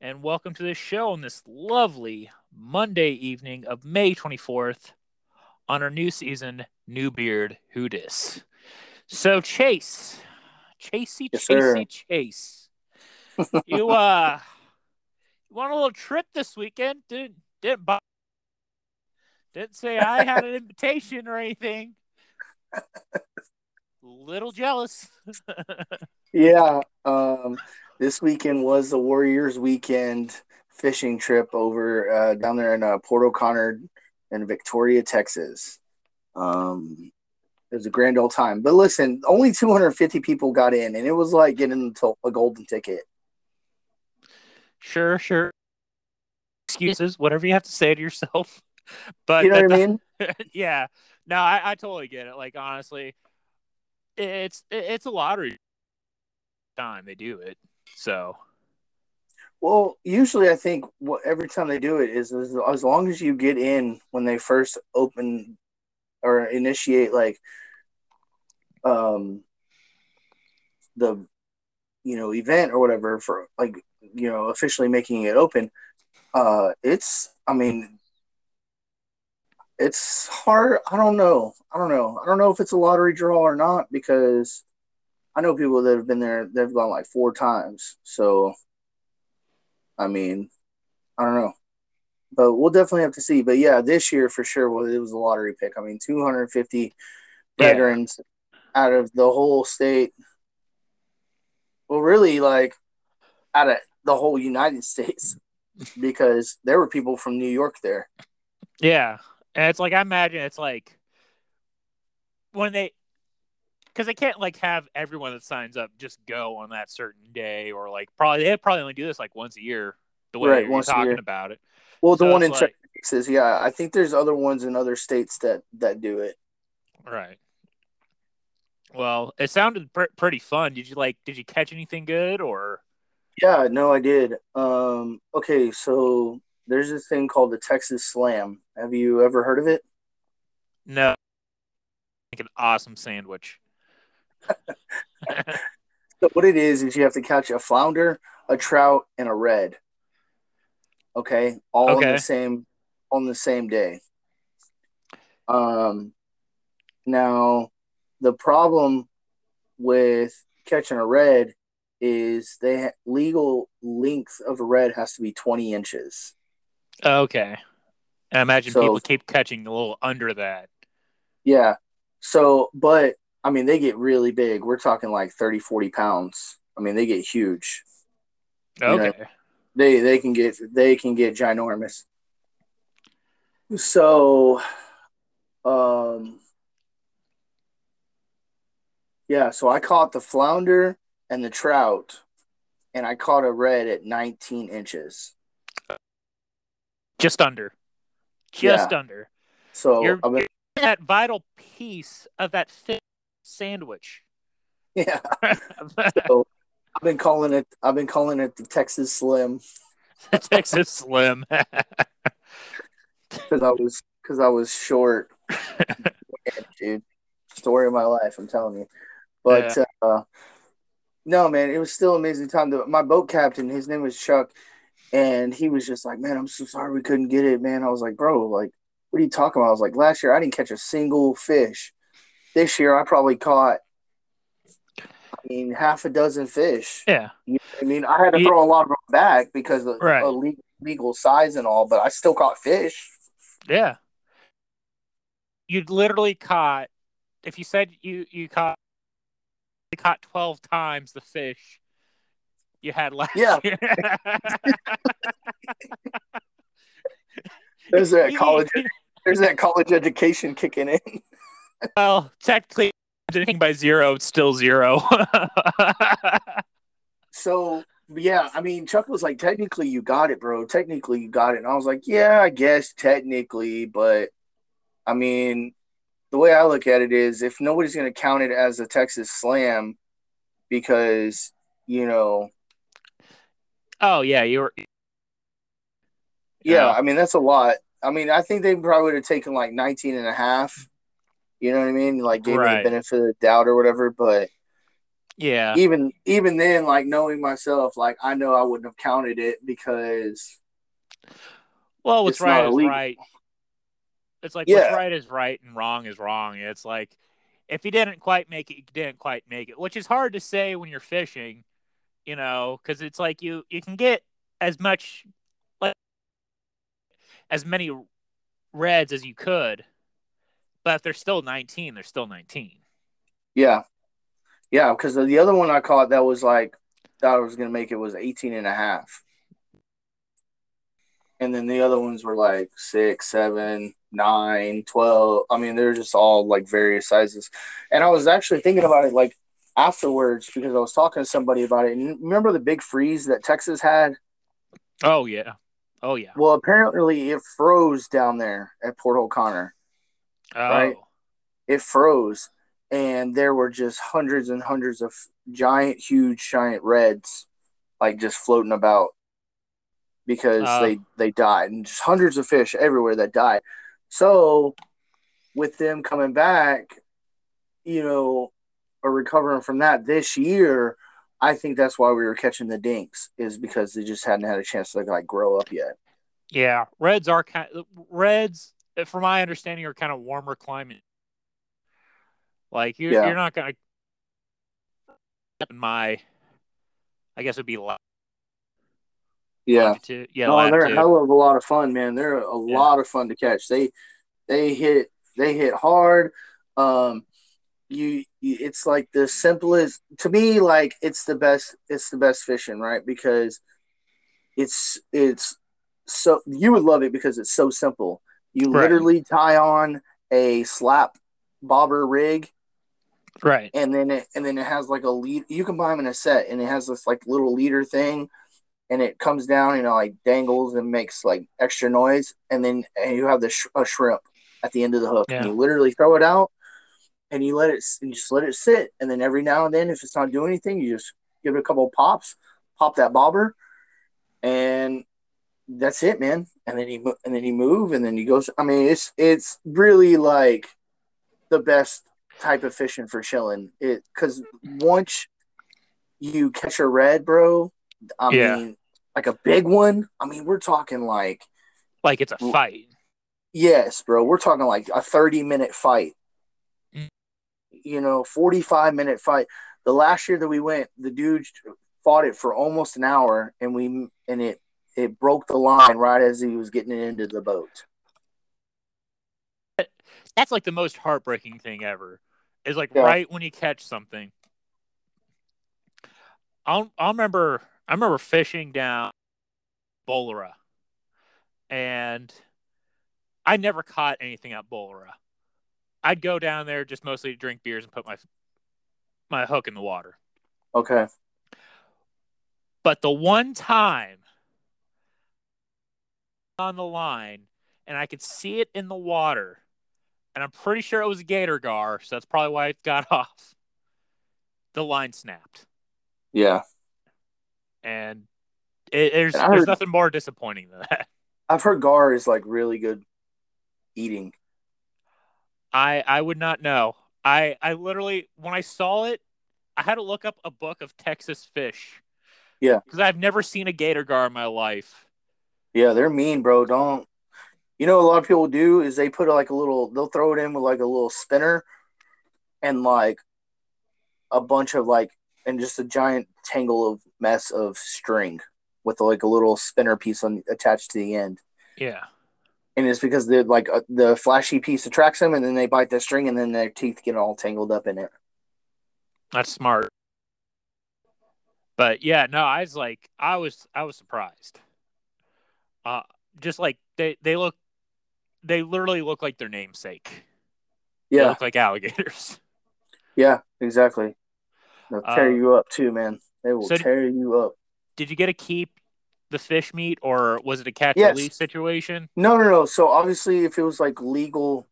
And welcome to this show on this lovely Monday evening of May 24th on our new season, New Beard Who Dis. So, Chase, Chasey, Yes. Chasey, Chase, you uh, you want a little trip this weekend? Didn't didn't buy, didn't say I had an invitation or anything. Little jealous. Yeah, um, this weekend was the Warriors weekend fishing trip over uh, down there in uh, Port O'Connor in Victoria, Texas. Um, it was a grand old time. But listen, only 250 people got in, and it was like getting to a golden ticket. Sure, sure. Excuses, whatever you have to say to yourself. But You know what I mean? yeah, no, I, I totally get it. Like honestly, it's it's a lottery time they do it. So Well, usually I think what every time they do it is as, as long as you get in when they first open or initiate like um the you know event or whatever for like you know officially making it open uh it's I mean it's hard. I don't know. I don't know. I don't know if it's a lottery draw or not because I know people that have been there they've gone like four times so I mean, I don't know, but we'll definitely have to see. But yeah, this year for sure, well, it was a lottery pick. I mean, 250 Yeah. veterans out of the whole state. Well, really, like out of the whole United States, because there were people from New York there. yeah, and it's like I imagine it's like when they because they can't like have everyone that signs up just go on that certain day or like probably they probably only do this like once a year the way Right, you're talking about it. Well, the So one in like- Texas, yeah, I think there's other ones in other states that that do it. Right. Well, it sounded pr- pretty fun. Did you like? Did you catch anything good or? Yeah, no, I did. Um, okay, so there's this thing called the Texas Slam. Have you ever heard of it? No. Make an awesome sandwich. So what it is is you have to catch a flounder, a trout, and a red. Okay, all on the same on the same day. Um, now the problem with catching a red is they ha- legal length of a red has to be twenty inches. okay. I imagine So- people keep catching a little under that. Yeah. So, but I mean, they get really big. We're talking like 30, 40 pounds. I mean, they get huge. know, Okay. they they can get they can get ginormous. So, um, yeah. So I caught the flounder and the trout, and I caught a red at 19 inches. Just under. Just under. So You're, I mean, that vital piece of that fish sandwich. yeah, I've been calling it. I've been calling it the Texas Slim the Texas Slim. because I was because I was short. Yeah, dude, story of my life. I'm telling you. But uh, no, man, it was still an amazing time. The, my boat captain, his name was Chuck, and he was just like, "Man, I'm so sorry we couldn't get it, man." I was like, "Bro, like, what are you talking about?" I was like, "Last year I didn't catch a single fish. This year I probably caught, I mean, half a dozen fish. yeah. You know I mean, I had to throw a lot of them back because of, Right. legal, legal size and all, but I still caught fish. Yeah. You literally caught if you said you you caught you caught 12 times the fish you had last Yeah. year. There's that college. There's that college education kicking in. Well, technically anything by zero, it's still zero. So yeah, I mean, Chuck was like, technically, you got it, bro. Technically, you got it. And I was like, yeah, I guess technically, but I mean, the way I look at it is if nobody's going to count it as a Texas slam because, you know. Oh, yeah, you were. Yeah, I mean, that's a lot. I mean, I think they probably would have taken like 19 and a half. You know what I mean? Like, gave right. me the benefit of the doubt or whatever, but yeah. Even even then, like knowing myself, like I know I wouldn't have counted it because Well, what's right is right. It's like yeah. what's right is right and wrong is wrong. It's like if you didn't quite make it, you didn't quite make it, which is hard to say when you're fishing, you know, because it's like you you can get as much like as many reds as you could, but if they're still 19, they're still 19. Yeah, yeah, because the other one I caught that was like thought I was gonna make it was 18 and a half. And then the other ones were like six, seven, nine, 12. I mean, they're just all like various sizes. And I was actually thinking about it like afterwards because I was talking to somebody about it. And remember the big freeze that Texas had? Oh yeah. Oh yeah. Well, apparently it froze down there at Port O'Connor. Oh. Right? It froze and there were just hundreds and hundreds of giant, huge, giant reds, like just floating about because uh, they they died, and just hundreds of fish everywhere that died. So, with them coming back, you know, or recovering from that this year, I think that's why we were catching the dinks is because they just hadn't had a chance to like grow up yet. Yeah, reds are kind reds, from my understanding, are kind of warmer climate. Like you're yeah. you're not gonna my I guess it'd be yeah. longitude. yeah no, they're a hell of a lot of fun man. They're a yeah. lot of fun to catch. They they hit they hit hard. Um you, you it's like the simplest to me like it's the best it's the best fishing right? Because it's it's so you would love it because it's so simple you right. literally tie on a slap bobber rig right and then it and then it has like a lead you can buy them in a set and it has this like little leader thing and it comes down and know like dangles and makes like extra noise and then and you have the sh- a shrimp at the end of the hook yeah. and you literally throw it out and you let it and just let it sit and then every now and then if it's not doing anything you just give it a couple pops pop that bobber and that's it man and then you and then you move and then you go i mean it's it's really like the best type of fishing for chilling. It because once you catch a red, bro, I yeah. mean, like a big one. I mean, we're talking like like it's a fight. Yes, bro. We're talking like a thirty minute fight. Mm. You know, forty five minute fight. The last year that we went, the dude fought it for almost an hour, and we and it it broke the line right as he was getting it into the boat. That's like the most heartbreaking thing ever is like yeah. right when you catch something. I'll I remember I remember fishing down Bolera, and I never caught anything at Bolera. I'd go down there just mostly to drink beers and put my my hook in the water. Okay. But the one time on the line and I could see it in the water and I'm pretty sure it was a gator gar, so that's probably why it got off. The line snapped. Yeah. And it, there's and there's nothing more disappointing than that. I've heard gar is like really good eating. I I would not know. I I literally when I saw it, I had to look up a book of Texas fish. Yeah. Because I've never seen a gator gar in my life. Yeah, they're mean, bro. Don't you know, a lot of people do is they put like a little, they'll throw it in with like a little spinner and like a bunch of like, and just a giant tangle of mess of string with like a little spinner piece on attached to the end. Yeah. And it's because the like uh, the flashy piece attracts them, and then they bite the string, and then their teeth get all tangled up in it. That's smart. But yeah, no, I was like, I was, I was surprised. Uh, just like they, they look they literally look like their namesake. Yeah, they look like alligators. Yeah, exactly. They'll tear uh, you up too, man. They will so tear you up. did you get to keep the fish meat, or was it a catch Yes. release situation? No, no, no. So obviously, if it was like legal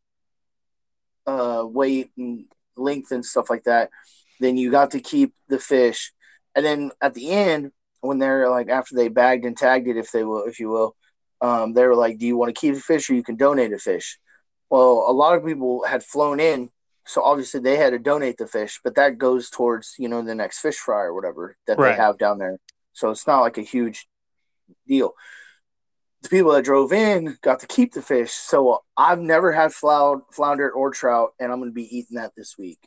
uh, weight and length and stuff like that, then you got to keep the fish. And then at the end, when they're like after they bagged and tagged it, if they will, if you will, um, they were like, "Do you want to keep the fish or you can donate a fish?" Well, a lot of people had flown in, so obviously they had to donate the fish, but that goes towards you know the next fish fry or whatever that Right. they have down there. So it's not like a huge deal the people that drove in got to keep the fish. So I've never had flounder or trout, and I'm going to be eating that this week.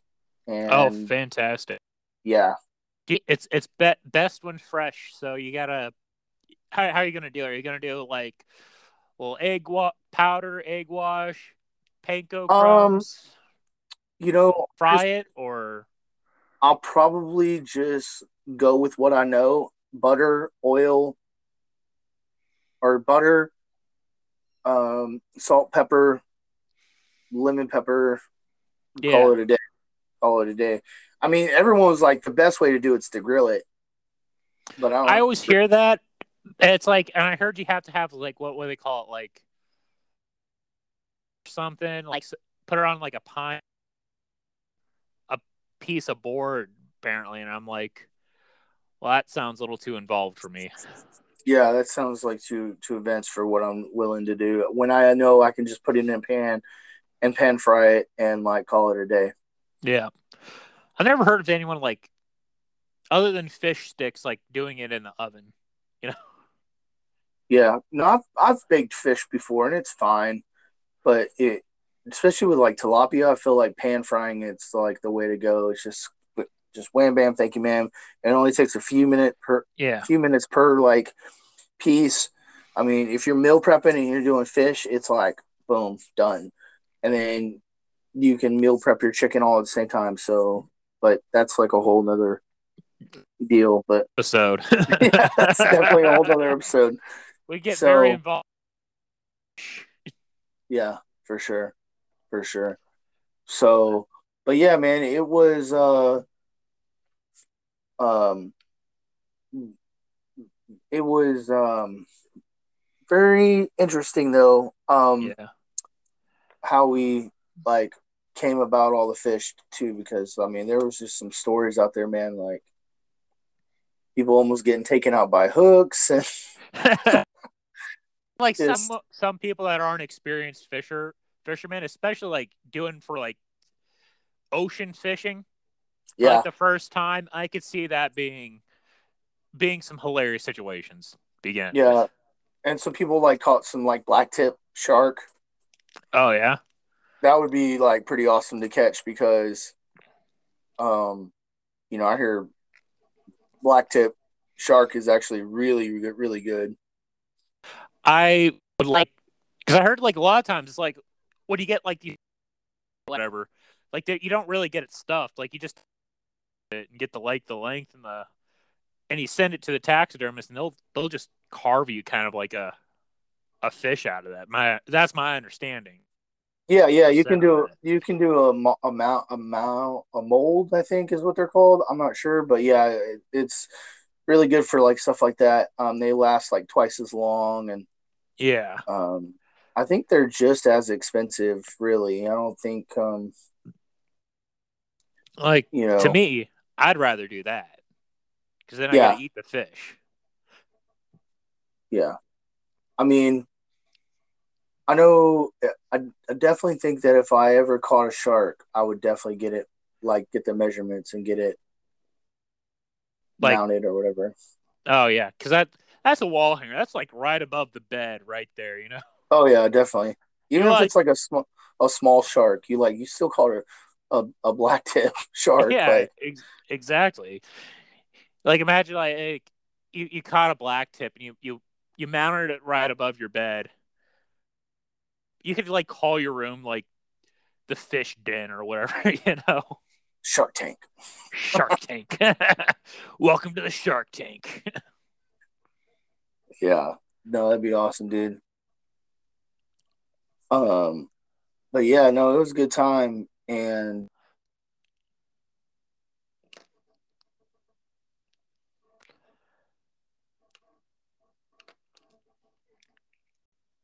And oh, fantastic! yeah, It's it's be- best when fresh. So you gotta. How, how are you gonna do? it? Are you gonna do like, well, egg wa- powder, egg wash, panko Um, crumbs, you know, fry just- it, or I'll probably just go with what I know: butter, oil, or butter, um, salt, pepper, lemon pepper. Yeah. Call it a day. Call it a day. I mean, everyone was like, the best way to do it's to grill it. But I, I always hear that. It's like, and I heard you have to have like what what do they call it, like something like put it on like a pine, a piece of board apparently, and I'm like, well, that sounds a little too involved for me. Yeah, that sounds like two two events for what I'm willing to do. When I know I can just put it in a pan and pan fry it and like call it a day. Yeah, I've never heard of anyone like other than fish sticks like doing it in the oven. You know. Yeah, no, I've I've baked fish before and it's fine, but it especially with like tilapia, I feel like pan frying it's like the way to go. It's just just wham bam, thank you, ma'am. It only takes a few minute per Yeah, few minutes per like piece. I mean, if you're meal prepping and you're doing fish, it's like boom, done. And then you can meal prep your chicken all at the same time. So, but that's like a whole nother deal. But episode. yeah, that's definitely a whole nother episode. we get So- very involved. Yeah, for sure. For sure. So, but yeah, man, it was uh um it was um very interesting though. Um Yeah, how we like came about all the fish too because I mean there was just some stories out there, man, like people almost getting taken out by hooks and like Just- some some people that aren't experienced fisher fishermen, especially like doing for like ocean fishing. yeah, like the first time, I could see that being being some hilarious situations. Begin. yeah. And some people like caught some like black tip shark. Oh yeah. That would be like pretty awesome to catch because um you know i hear black tip shark is actually really really good I would like because I heard like a lot of times it's like what do you get like the whatever, like you don't really get it stuffed. Like you just and get the like the length and the and you send it to the taxidermist and they'll they'll just carve you kind of like a a fish out of that. My that's my understanding. Yeah yeah you can do you can do a mo- amount mount a a mold i think is what they're called i'm not sure but yeah it, it's really good for like stuff like that um they last like twice as long and Yeah. um i think they're just as expensive really i don't think um Like you know to me, I'd rather do that because then I Yeah. gotta eat the fish. Yeah. I mean, I know I, I definitely think that if I ever caught a shark, I would definitely get it, like get the measurements and get it Like- mounted or whatever. Oh yeah, because that that's a wall hanger. That's like right above the bed, right there. You know. Oh yeah, definitely. Even You're if like- it's like a small a small shark, you like you still call it a, a black tip shark. yeah, Like, ex- exactly. Like imagine like you you caught a black tip and you you you mounted it right above your bed. You could like call your room like the fish den or whatever, you know. Shark Tank. Shark Tank. Welcome to the Shark Tank. Yeah. No, that'd be awesome, dude. Um, but yeah, no, it was a good time, and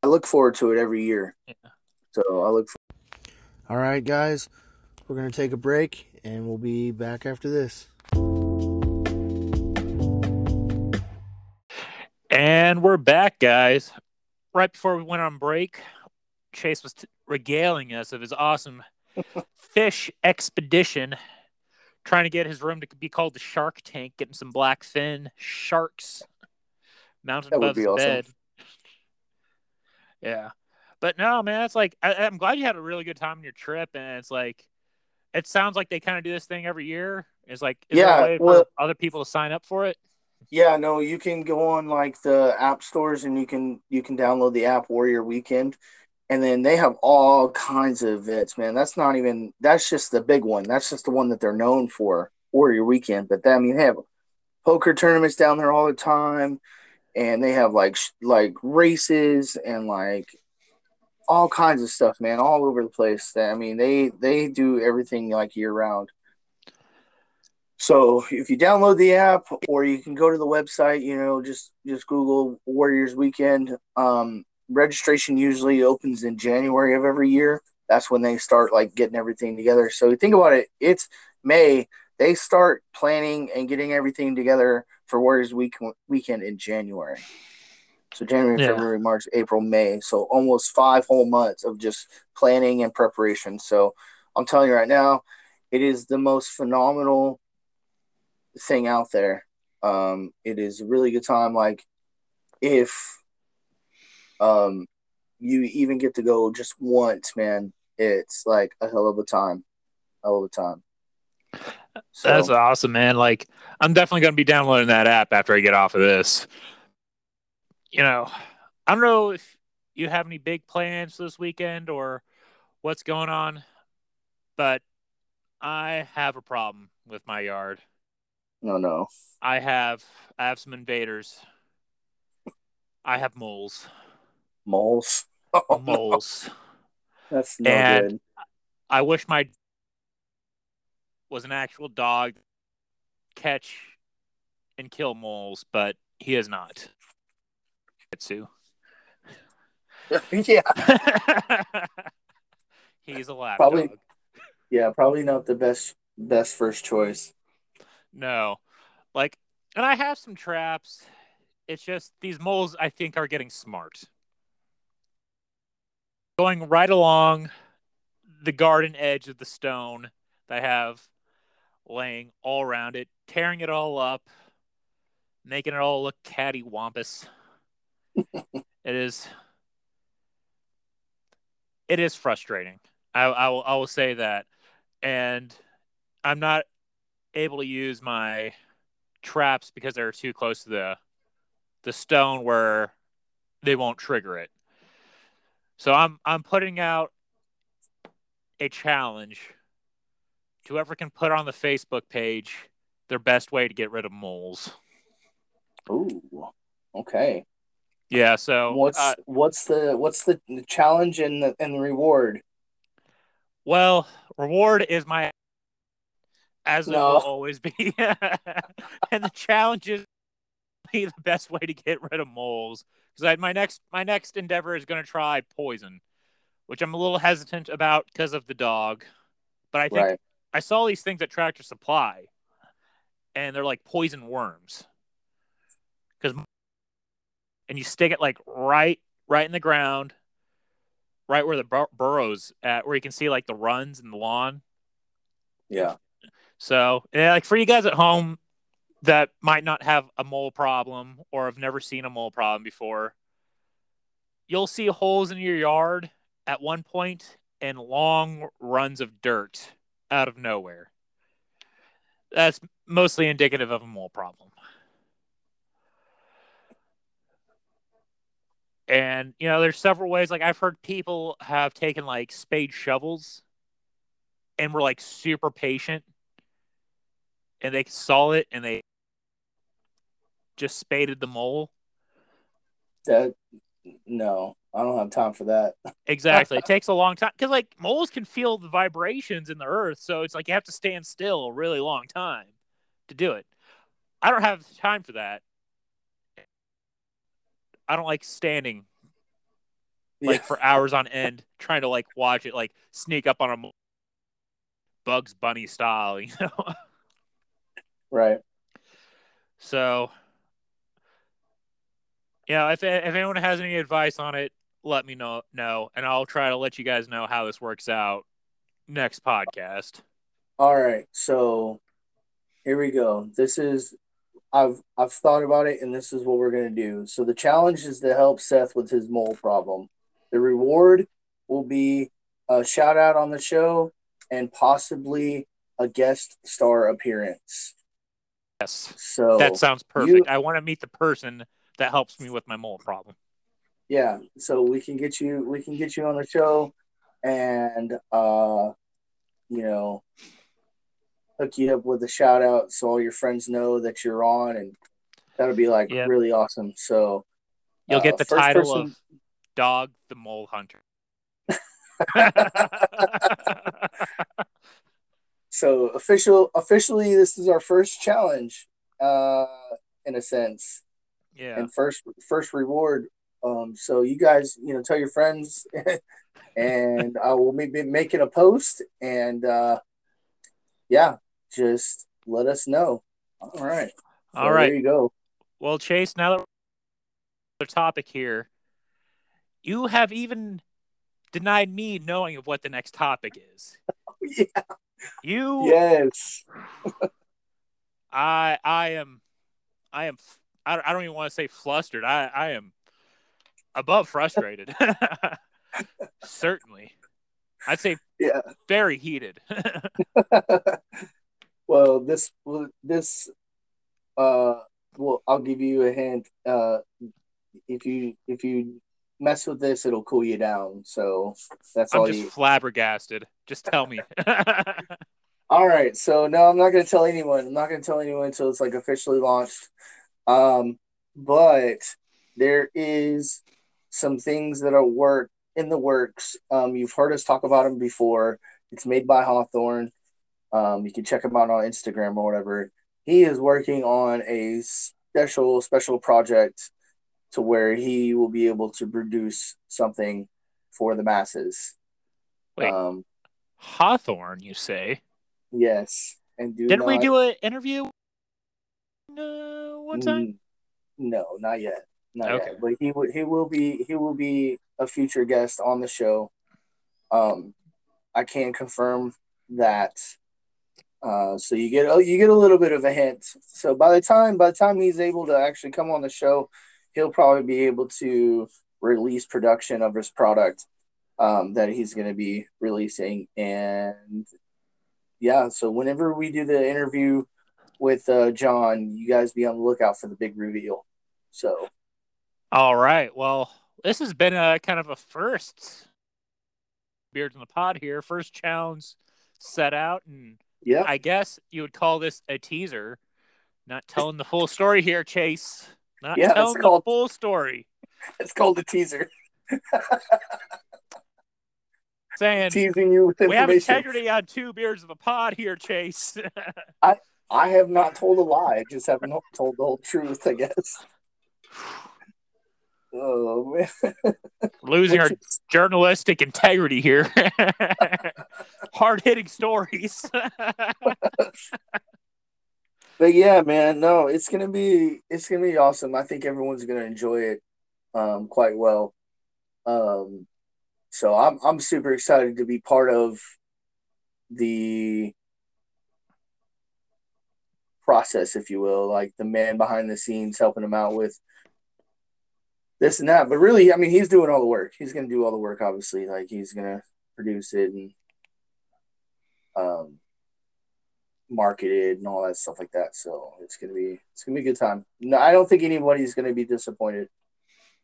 look forward to it every year. Yeah. So I look. Forward. All right, guys, we're gonna take a break, and we'll be back after this. And we're back, guys. Right before we went on break, Chase was t- regaling us of his awesome fish expedition, trying to get his room to be called the Shark Tank, getting some blackfin sharks mounted That would above be his awesome. bed. Yeah, but no, man, it's like I, I'm glad you had a really good time on your trip, and it's like it sounds like they kind of do this thing every year. It's like is there Yeah, a way well- for other people to sign up for it? Yeah, no, you can go on like the app stores and you can you can download the app Warrior Weekend, and then they have all kinds of events, man. That's not even that's just the big one. That's just the one that they're known for, Warrior Weekend. But then you have poker tournaments down there all the time, and they have like like races and like all kinds of stuff, man, all over the place. I mean, they they do everything like year round. So if you download the app or you can go to the website, you know, just just Google Warriors Weekend. Um, registration usually opens in January of every year. That's when they start like getting everything together. So think about it. It's May. They start planning and getting everything together for Warriors Week weekend in January. So January, Yeah. February, March, April, May. So almost five whole months of just planning and preparation. So I'm telling you right now, it is the most phenomenal thing out there. Um, it is a really good time. Like if um you even get to go just once, man, it's like a hell of a time. Hell of a time. So, That's awesome, man. Like, I'm definitely going to be downloading that app after I get off of this. You know, I don't know if you have any big plans this weekend or what's going on, but I have a problem with my yard. no, no. I have I have some invaders. I have moles. Moles. Oh, no. Moles. That's no And- good. I wish my was an actual dog catch and kill moles, but he is not. Sue. yeah. He's a lap Probably- dog. Yeah, probably not the best best first choice. No, like, and I have some traps. It's just these moles, I think, are getting smart. Going right along the garden edge of the stone that I have laying all around it, tearing it all up, making it all look cattywampus. it is. It is frustrating. I, I will. I will say that, and I'm not able to use my traps because they're too close to the the stone where they won't trigger it. So I'm I'm putting out a challenge whoever can put on the Facebook page their best way to get rid of moles. Ooh. Okay. Yeah, so What's uh, what's the what's the challenge and the and the reward? well, reward is my as it will always be. and the challenge is be the best way to get rid of moles because I my next my next endeavor is going to try poison, which I'm a little hesitant about because of the dog. But I think Right. I saw these things at Tractor Supply, and they're like poison worms. Because and you stick it like right right in the ground, right where the bur- burrows at, where you can see like the runs in the lawn. Yeah. So, yeah, like for you guys at home that might not have a mole problem or have never seen a mole problem before, you'll see holes in your yard at one point and long runs of dirt out of nowhere. That's mostly indicative of a mole problem. And you know, there's several ways. Like I've heard people have taken like spade shovels and were like super patient and they saw it and they just spaded the mole. That no, I don't have time for that. Exactly. it takes a long time because like moles can feel the vibrations in the earth, so it's like you have to stand still a really long time to do it. I don't have time for that. I don't like standing like Yeah. for hours on end, trying to like watch it, like sneak up on a Bugs Bunny style, you know. right. So, yeah, if if anyone has any advice on it, let me know. know, and I'll try to let you guys know how this works out next podcast. All right. So here we go. This is I've I've thought about it and this is what we're gonna do. So the challenge is to help Seth with his mole problem. The reward will be a shout out on the show and possibly a guest star appearance. Yes, So that sounds perfect. you- I want to meet the person that helps me with my mole problem. yeah, so we can get you we can get you on the show and uh you know hook you up with a shout out so all your friends know that you're on and that'll be like Yeah. really awesome. So You'll uh, get the title person- of Dog the Mole Hunter. so official officially this is our first challenge uh in a sense yeah. and first first reward um so you guys you know tell your friends and i will be be making a post and uh yeah just let us know all right So All right. there you go Well, Chase, now that we're the topic here, you have even denied me knowing of what the next topic is. yeah. You, yes I, I am, I am, I don't, I don't even want to say flustered. I, I am above frustrated. Certainly, I'd say yeah very heated. well this this uh well i'll give you a hint uh if you if you mess with this it'll cool you down so that's I'm all just you flabbergasted. Just tell me. all right so no i'm not going to tell anyone i'm not going to tell anyone until it's like officially launched um but there is some things that are work in the works um you've heard us talk about them before it's made by hawthorne um you can check him out on instagram or whatever he is working on a special special project to where he will be able to produce something for the masses Wait. um Hawthorne, you say? yes and do Didn't we do an interview? No, one time. Mm, No, not yet. Not Okay. yet. But he will he will be he will be a future guest on the show. Um I can confirm that. Uh so you get oh you get a little bit of a hint. So by the time by the time he's able to actually come on the show, he'll probably be able to release production of his product um that he's gonna be releasing. And yeah, so whenever we do the interview with uh, John, you guys be on the lookout for the big reveal. So All right. Well, this has been a kind of a first beards in the pod here. First challenge set out, and yeah, I guess you would call this a teaser. Not telling the full story here, Chase. Not Yeah, telling called- the full story. it's called the teaser, Saying teasing you with information. we have integrity on two beards of the pod here, Chase. I have not told a lie. I just haven't told the whole truth. I guess. Oh man, Losing our journalistic integrity here. Hard hitting stories. but yeah, man, no, it's gonna be it's gonna be awesome. I think everyone's gonna enjoy it um, quite well. Um, so I'm I'm super excited to be part of the process, if you will, like the man behind the scenes helping him out with this and that. But really, I mean, he's doing all the work. He's gonna do all the work, obviously. Like he's gonna produce it and um market it and all that stuff like that. So it's gonna be it's gonna be a good time. No, I don't think anybody's gonna be disappointed.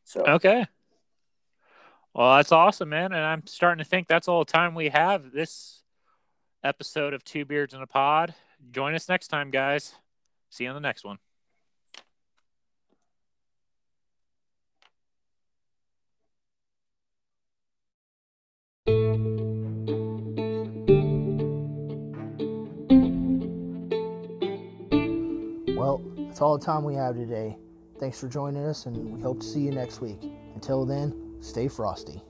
So Okay. Well, that's awesome, man. And I'm starting to think that's all the time we have this episode of Two Beards in a Pod. Join us next time, guys. See you on the next one. Well, that's all the time we have today. Thanks for joining us, and we hope to see you next week. Until then, stay frosty.